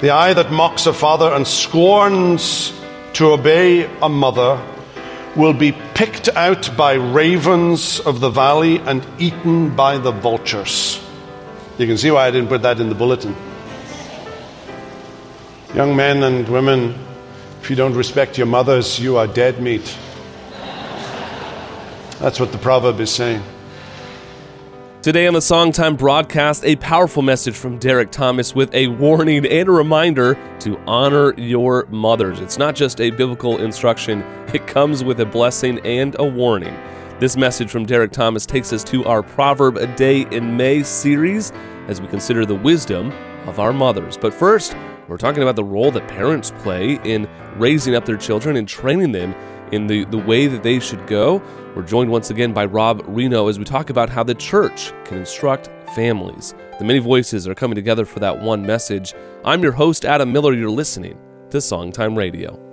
The eye that mocks a father and scorns to obey a mother will be picked out by ravens of the valley and eaten by the vultures. You can see why I didn't put that in the bulletin. Young men and women, if you don't respect your mothers, you are dead meat. That's what the proverb is saying. Today on the Songtime broadcast, a powerful message from Derek Thomas with a warning and a reminder to honor your mothers. It's not just a biblical instruction, it comes with a blessing and a warning. This message from Derek Thomas takes us to our Proverb a Day in May series as we consider the wisdom of our mothers. But first, we're talking about the role that parents play in raising up their children and training them in the, the way that they should go. We're joined once again by Rob Rienow as we talk about how the church can instruct families. The many voices are coming together for that one message. I'm your host, Adam Miller. You're listening to Songtime Radio.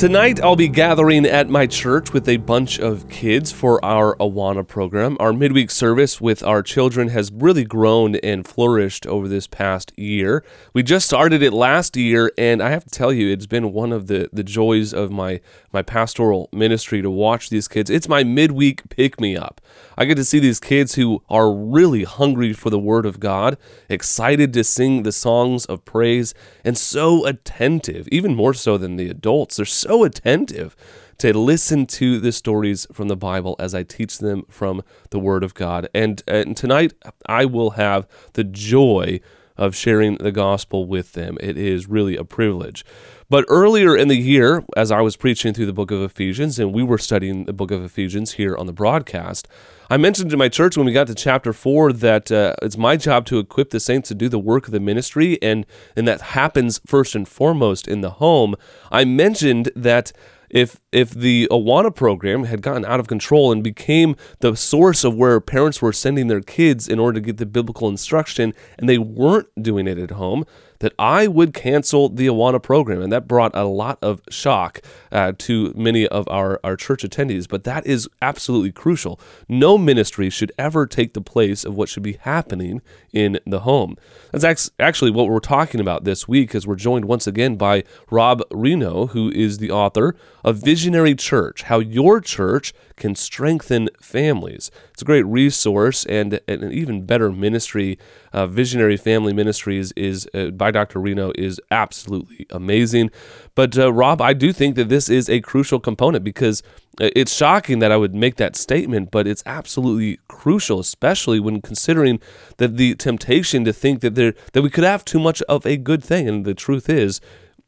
Tonight, I'll be gathering at my church with a bunch of kids for our Awana program. Our midweek service with our children has really grown and flourished over this past year. We just started it last year, and I have to tell you, it's been one of the, the joys of my, my pastoral ministry to watch these kids. It's my midweek pick me up. I get to see these kids who are really hungry for the Word of God, excited to sing the songs of praise, and so attentive, even more so than the adults. They're so attentive to listen to the stories from the Bible as I teach them from the Word of God. And, and tonight, I will have the joy of sharing the gospel with them. It is really a privilege. But earlier in the year, as I was preaching through the book of Ephesians, and we were studying the book of Ephesians here on the broadcast, I mentioned to my church when we got to chapter four that uh, it's my job to equip the saints to do the work of the ministry, and, and that happens first and foremost in the home. I mentioned that if if the Awana program had gotten out of control and became the source of where parents were sending their kids in order to get the biblical instruction and they weren't doing it at home, that I would cancel the Awana program. And that brought a lot of shock uh, to many of our, our church attendees. But that is absolutely crucial. No ministry should ever take the place of what should be happening in the home. That's actually what we're talking about this week as we're joined once again by Rob Rienow, who is the author of Visionary Church How Your Church Can Strengthen Families. It's a great resource and an even better ministry. Uh, Visionary Family Ministries is uh, by Dr. Rienow is absolutely amazing. But uh, Rob, I do think that this is a crucial component because it's shocking that I would make that statement, but it's absolutely crucial, especially when considering that the temptation to think that there that we could have too much of a good thing, and the truth is,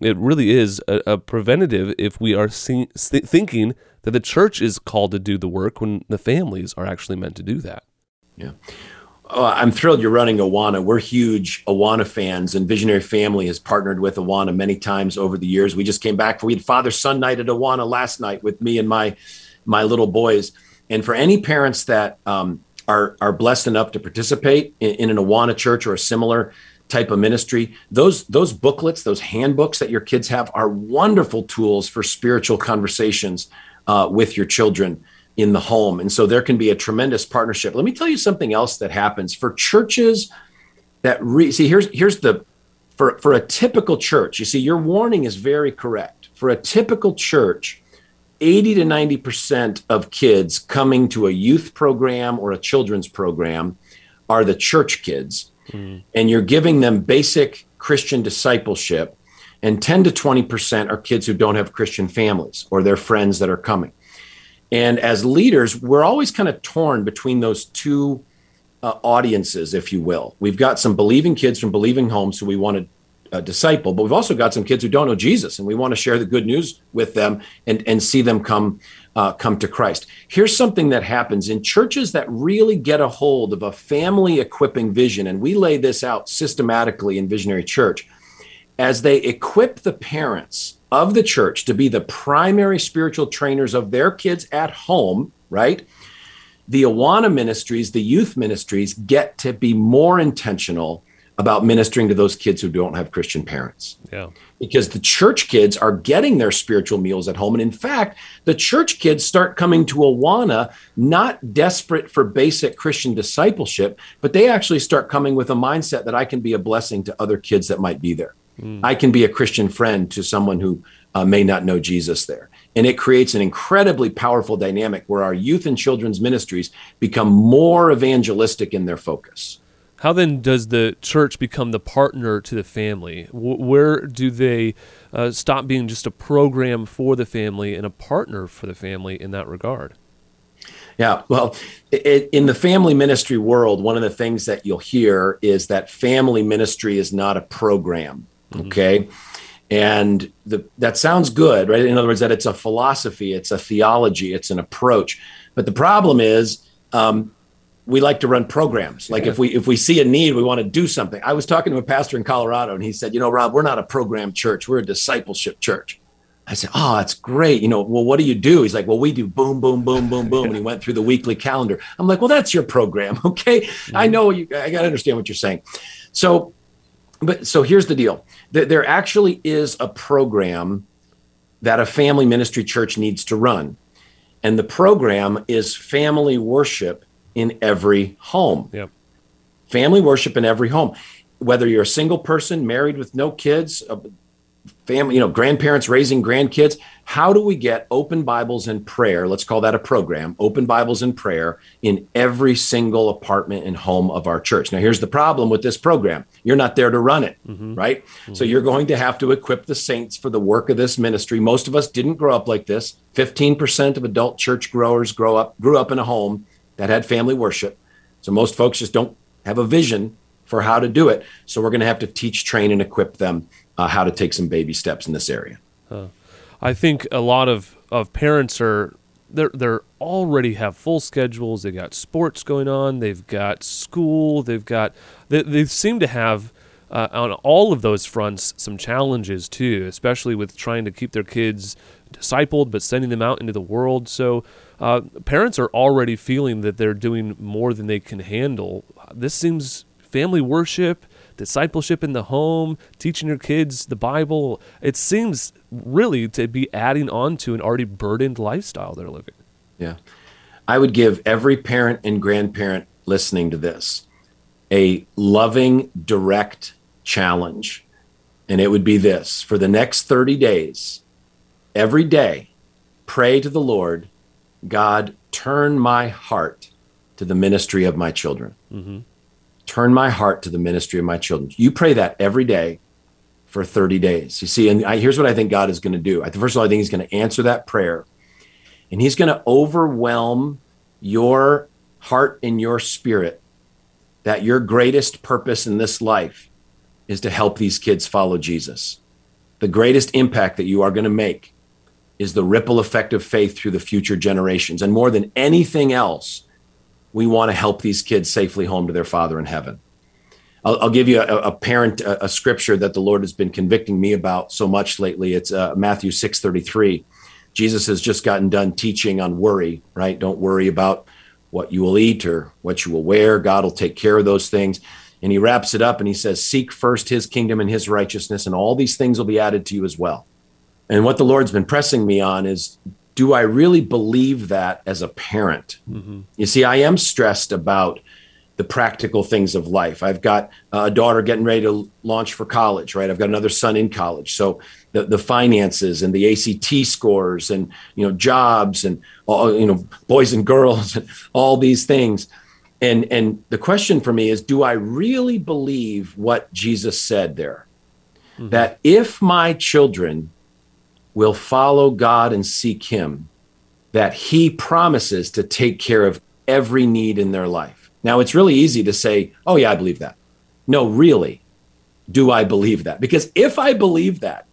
it really is a, a preventative if we are see, thinking that the church is called to do the work when the families are actually meant to do that. Yeah. Oh, I'm thrilled you're running Awana. We're huge Awana fans, and Visionary Family has partnered with Awana many times over the years. We just came back. For we had Father Son Night at Awana last night with me and my my little boys. And for any parents that um, are are blessed enough to participate in, in an Awana church or a similar type of ministry, those those booklets, those handbooks that your kids have, are wonderful tools for spiritual conversations uh, with your children in the home. And so there can be a tremendous partnership. Let me tell you something else that happens for churches that re- see here's here's the for for a typical church. You see your warning is very correct. For a typical church, 80 to 90% of kids coming to a youth program or a children's program are the church kids. Mm. And you're giving them basic Christian discipleship and 10 to 20% are kids who don't have Christian families or their friends that are coming. And as leaders, we're always kind of torn between those two uh, audiences, if you will. We've got some believing kids from believing homes who we want to uh, disciple, but we've also got some kids who don't know Jesus, and we want to share the good news with them and, and see them come uh, come to Christ. Here's something that happens in churches that really get a hold of a family equipping vision, and we lay this out systematically in Visionary Church. As they equip the parents of the church to be the primary spiritual trainers of their kids at home, right? The Awana ministries, the youth ministries, get to be more intentional about ministering to those kids who don't have Christian parents. Yeah. Because the church kids are getting their spiritual meals at home. And in fact, the church kids start coming to Awana not desperate for basic Christian discipleship, but they actually start coming with a mindset that I can be a blessing to other kids that might be there. Mm. I can be a Christian friend to someone who uh, may not know Jesus there. And it creates an incredibly powerful dynamic where our youth and children's ministries become more evangelistic in their focus. How then does the church become the partner to the family? where do they uh, stop being just a program for the family and a partner for the family in that regard? Yeah, well, it, in the family ministry world, one of the things that you'll hear is that family ministry is not a program. Mm-hmm. Okay. And the, that sounds good, right? In other words, that it's a philosophy, it's a theology, it's an approach. But the problem is, um, we like to run programs. Like yeah. if we if we see a need, we want to do something. I was talking to a pastor in Colorado, and he said, "You know, Rob, we're not a program church. We're a discipleship church." I said, "Oh, that's great. You know, well, what do you do?" He's like, "Well, we do boom, boom, boom, boom, boom." And he went through the weekly calendar. I'm like, "Well, that's your program, okay? Mm-hmm. I know you. I got to understand what you're saying." So, but so here's the deal there actually is a program that a family ministry church needs to run. And the program is family worship in every home. Yep. Family worship in every home. Whether you're a single person, married with no kids, family, you know, grandparents raising grandkids. How do we get open Bibles and prayer? Let's call that a program, open Bibles and prayer in every single apartment and home of our church. Now, here's the problem with this program you're not there to run it, mm-hmm. right? Mm-hmm. So, you're going to have to equip the saints for the work of this ministry. Most of us didn't grow up like this. 15% of adult church growers grow up, grew up in a home that had family worship. So, most folks just don't have a vision for how to do it. So, we're going to have to teach, train, and equip them uh, how to take some baby steps in this area. I think a lot of, of parents are they're they're already have full schedules. They got sports going on. They've got school. They've got they, they seem to have uh, on all of those fronts some challenges too, especially with trying to keep their kids discipled but sending them out into the world. So uh, parents are already feeling that they're doing more than they can handle. This seems family worship discipleship in the home, teaching your kids the Bible. It seems really to be adding on to an already burdened lifestyle they're living. Yeah. I would give every parent and grandparent listening to this a loving, direct challenge. And it would be this for the next 30 days, every day, pray to the Lord, God, turn my heart to the ministry of my children. Mm-hmm turn my heart to the ministry of my children. You pray that every day for 30 days. You see, and I, here's what I think God is going to do. First of all, I think He's going to answer that prayer and He's going to overwhelm your heart and your spirit that your greatest purpose in this life is to help these kids follow Jesus. The greatest impact that you are going to make is the ripple effect of faith through the future generations. And more than anything else, we want to help these kids safely home to their father in heaven. I'll, I'll give you a, a parent a, a, scripture that the Lord has been convicting me about so much lately. It's uh, Matthew six thirty three. Jesus has just gotten done teaching on worry. Right? Don't worry about what you will eat or what you will wear. God will take care of those things. And he wraps it up and he says, "Seek first His kingdom and His righteousness, and all these things will be added to you as well." And what the Lord's been pressing me on is do I really believe that as a parent? Mm-hmm. You see, I am stressed about the practical things of life. I've got a daughter getting ready to launch for college, right? I've got another son in college. So the, the finances and the ACT scores and, you know, jobs and all, you know, boys and girls and all these things. And, and the question for me is, do I really believe what Jesus said there? Mm-hmm. That if my children will follow God and seek Him, that He promises to take care of every need in their life. Now, it's really easy to say, oh, yeah, I believe that. No, really, do I believe that? Because if I believe that,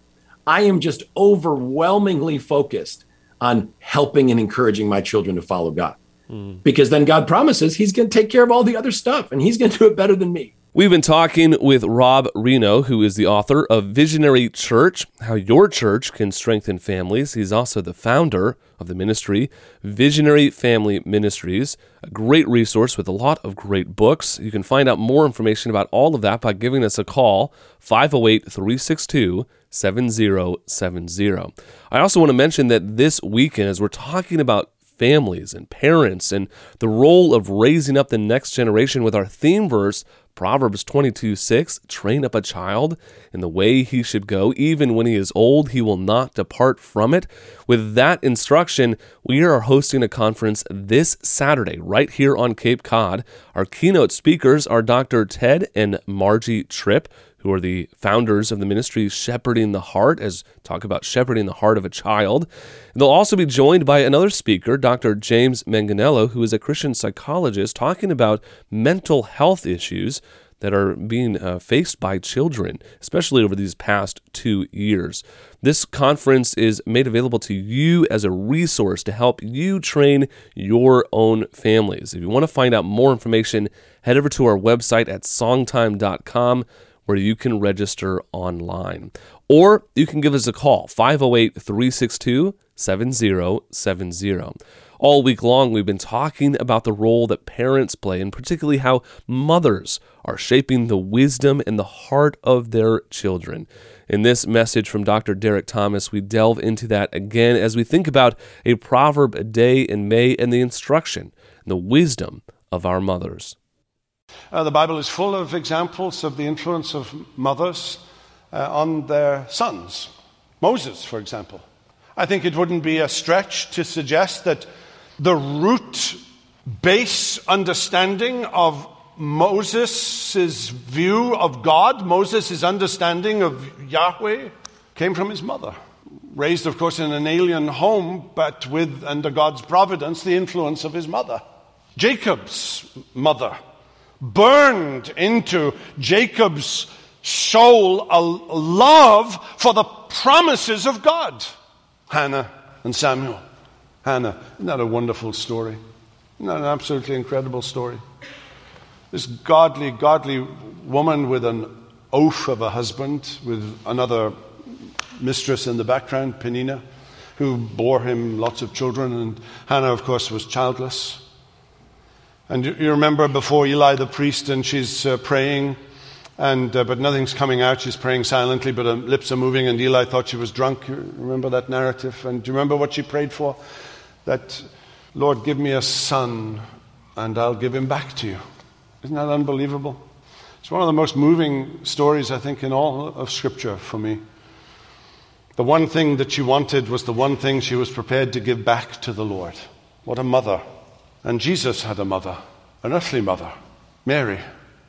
I am just overwhelmingly focused on helping and encouraging my children to follow God. Mm. Because then God promises He's going to take care of all the other stuff and He's going to do it better than me. We've been talking with Rob Rienow, who is the author of Visionary Church How Your Church Can Strengthen Families. He's also the founder of the ministry, Visionary Family Ministries, a great resource with a lot of great books. You can find out more information about all of that by giving us a call, 508 362 7070. I also want to mention that this weekend, as we're talking about families and parents and the role of raising up the next generation with our theme verse Proverbs 22 6 Train up a child in the way he should go. Even when he is old, he will not depart from it. With that instruction, we are hosting a conference this Saturday right here on Cape Cod. Our keynote speakers are Dr. Ted and Margie Tripp who are the founders of the ministry Shepherding the Heart, as talk about shepherding the heart of a child. And they'll also be joined by another speaker, Dr. James Manganello, who is a Christian psychologist, talking about mental health issues that are being uh, faced by children, especially over these past two years. This conference is made available to you as a resource to help you train your own families. If you want to find out more information, head over to our website at songtime.com where you can register online. Or you can give us a call, 508 362 7070. All week long, we've been talking about the role that parents play, and particularly how mothers are shaping the wisdom and the heart of their children. In this message from Dr. Derek Thomas, we delve into that again as we think about a proverb a day in May and the instruction and the wisdom of our mothers. Uh, the Bible is full of examples of the influence of mothers uh, on their sons. Moses, for example. I think it wouldn't be a stretch to suggest that the root base understanding of Moses' view of God, Moses' understanding of Yahweh, came from his mother. Raised, of course, in an alien home, but with, under God's providence, the influence of his mother. Jacob's mother burned into Jacob's soul a love for the promises of God. Hannah and Samuel. Hannah, isn't that a wonderful story? Isn't that an absolutely incredible story? This godly, godly woman with an oaf of a husband, with another mistress in the background, Peninnah, who bore him lots of children, and Hannah, of course, was childless. And you remember before Eli the priest, and she's uh, praying, and, uh, but nothing's coming out. She's praying silently, but her lips are moving, and Eli thought she was drunk. You remember that narrative? And do you remember what she prayed for? That, Lord, give me a son, and I'll give him back to you. Isn't that unbelievable? It's one of the most moving stories, I think, in all of Scripture for me. The one thing that she wanted was the one thing she was prepared to give back to the Lord. What a mother. And Jesus had a mother, an earthly mother, Mary,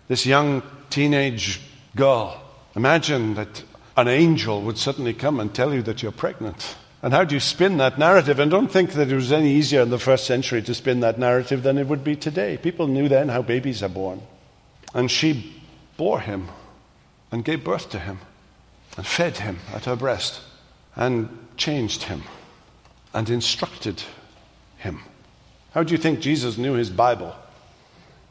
this young teenage girl. Imagine that an angel would suddenly come and tell you that you're pregnant. And how do you spin that narrative? And don't think that it was any easier in the first century to spin that narrative than it would be today. People knew then how babies are born. And she bore him and gave birth to him and fed him at her breast and changed him and instructed him. How do you think Jesus knew his Bible?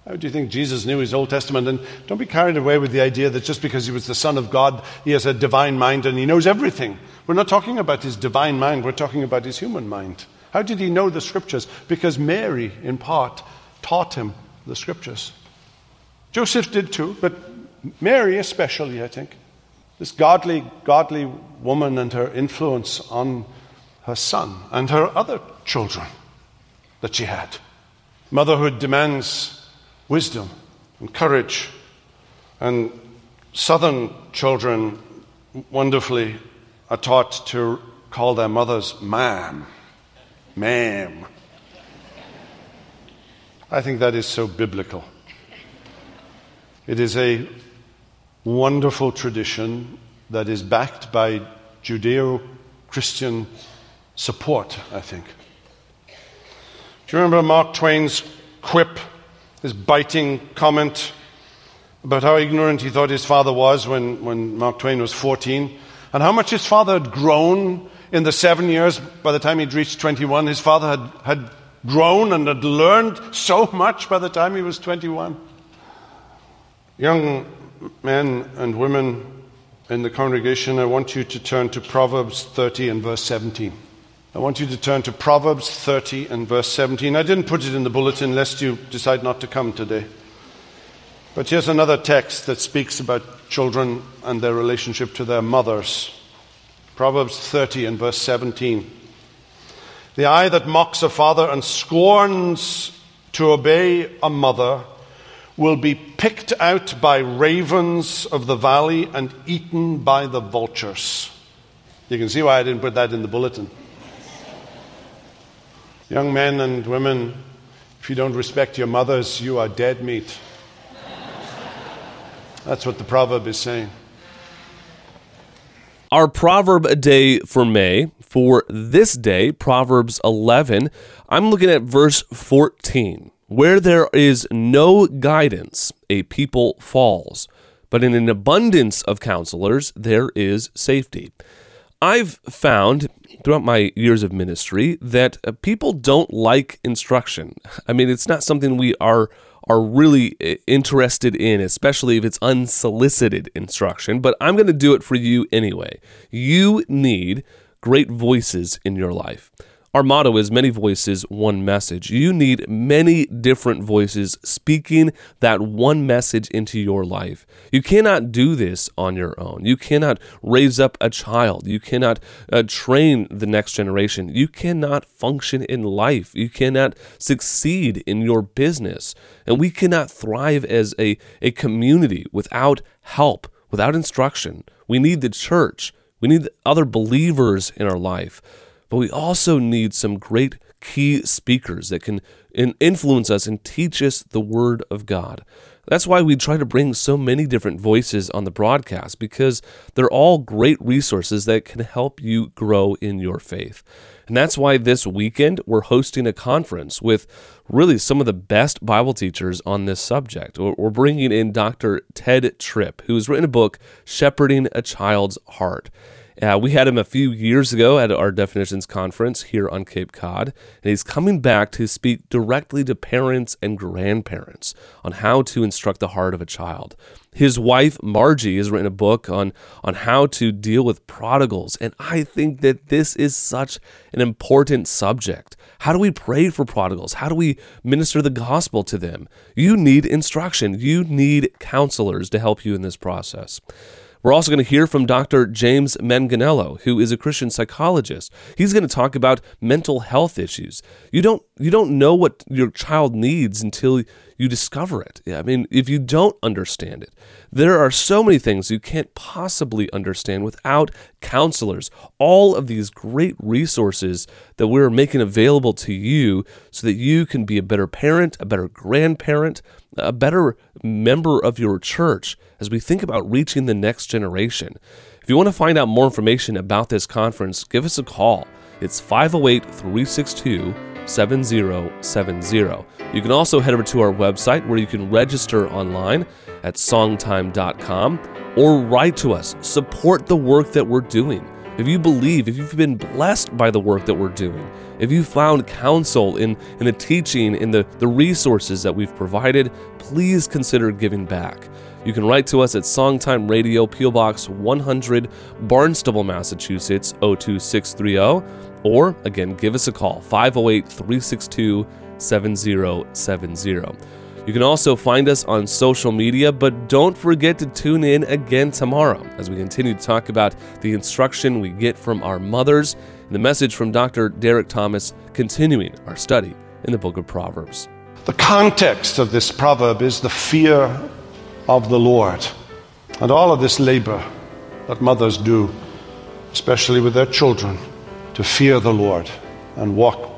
How do you think Jesus knew his Old Testament? And don't be carried away with the idea that just because he was the Son of God, he has a divine mind and he knows everything. We're not talking about his divine mind, we're talking about his human mind. How did he know the scriptures? Because Mary, in part, taught him the scriptures. Joseph did too, but Mary especially, I think. This godly, godly woman and her influence on her son and her other children that she had. Motherhood demands wisdom and courage, and southern children wonderfully are taught to call their mothers ma'am, ma'am. I think that is so biblical. It is a wonderful tradition that is backed by Judeo Christian support, I think. Do you remember Mark Twain's quip, his biting comment about how ignorant he thought his father was when, when Mark Twain was 14, and how much his father had grown in the seven years by the time he'd reached 21? His father had, had grown and had learned so much by the time he was 21. Young men and women in the congregation, I want you to turn to Proverbs 30 and verse 17. I want you to turn to Proverbs 30 and verse 17. I didn't put it in the bulletin lest you decide not to come today. But here's another text that speaks about children and their relationship to their mothers. Proverbs 30 and verse 17. The eye that mocks a father and scorns to obey a mother will be picked out by ravens of the valley and eaten by the vultures. You can see why I didn't put that in the bulletin. Young men and women, if you don't respect your mothers, you are dead meat. That's what the proverb is saying. Our proverb a day for May, for this day, Proverbs 11, I'm looking at verse 14. Where there is no guidance, a people falls, but in an abundance of counselors, there is safety. I've found throughout my years of ministry that uh, people don't like instruction. I mean, it's not something we are are really uh, interested in, especially if it's unsolicited instruction, but I'm going to do it for you anyway. You need great voices in your life. Our motto is many voices, one message. You need many different voices speaking that one message into your life. You cannot do this on your own. You cannot raise up a child. You cannot uh, train the next generation. You cannot function in life. You cannot succeed in your business. And we cannot thrive as a, a community without help, without instruction. We need the church. We need other believers in our life but we also need some great key speakers that can influence us and teach us the Word of God. That's why we try to bring so many different voices on the broadcast because they're all great resources that can help you grow in your faith. And that's why this weekend we're hosting a conference with really some of the best Bible teachers on this subject. We're bringing in Dr. Ted Tripp, who has written a book, Shepherding a Child's Heart. Uh, we had him a few years ago at our definitions conference here on Cape Cod, and he's coming back to speak directly to parents and grandparents on how to instruct the heart of a child. His wife, Margie, has written a book on, on how to deal with prodigals, and I think that this is such an important subject. How do we pray for prodigals? How do we minister the gospel to them? You need instruction, you need counselors to help you in this process. We're also going to hear from Dr. James Manganello, who is a Christian psychologist. He's going to talk about mental health issues. You don't you don't know what your child needs until you discover it. I mean, if you don't understand it, there are so many things you can't possibly understand without counselors. All of these great resources that we're making available to you so that you can be a better parent, a better grandparent, a better member of your church as we think about reaching the next generation. If you want to find out more information about this conference, give us a call. It's 508 362 7070. You can also head over to our website where you can register online at songtime.com or write to us. Support the work that we're doing. If you believe, if you've been blessed by the work that we're doing, if you found counsel in, in the teaching, in the, the resources that we've provided, please consider giving back. You can write to us at Songtime Radio, P.O. Box 100, Barnstable, Massachusetts 02630, or again, give us a call 508 362 7070. You can also find us on social media, but don't forget to tune in again tomorrow as we continue to talk about the instruction we get from our mothers and the message from Dr. Derek Thomas, continuing our study in the book of Proverbs. The context of this proverb is the fear of the Lord and all of this labor that mothers do, especially with their children, to fear the Lord and walk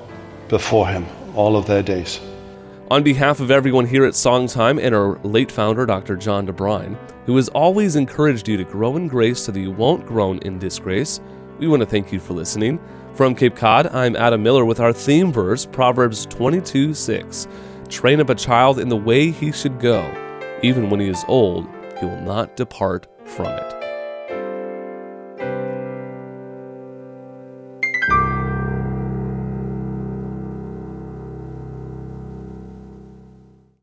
before Him all of their days. On behalf of everyone here at Songtime and our late founder, Dr. John DeBrine, who has always encouraged you to grow in grace so that you won't groan in disgrace, we want to thank you for listening. From Cape Cod, I'm Adam Miller with our theme verse, Proverbs 22 6. Train up a child in the way he should go. Even when he is old, he will not depart from it.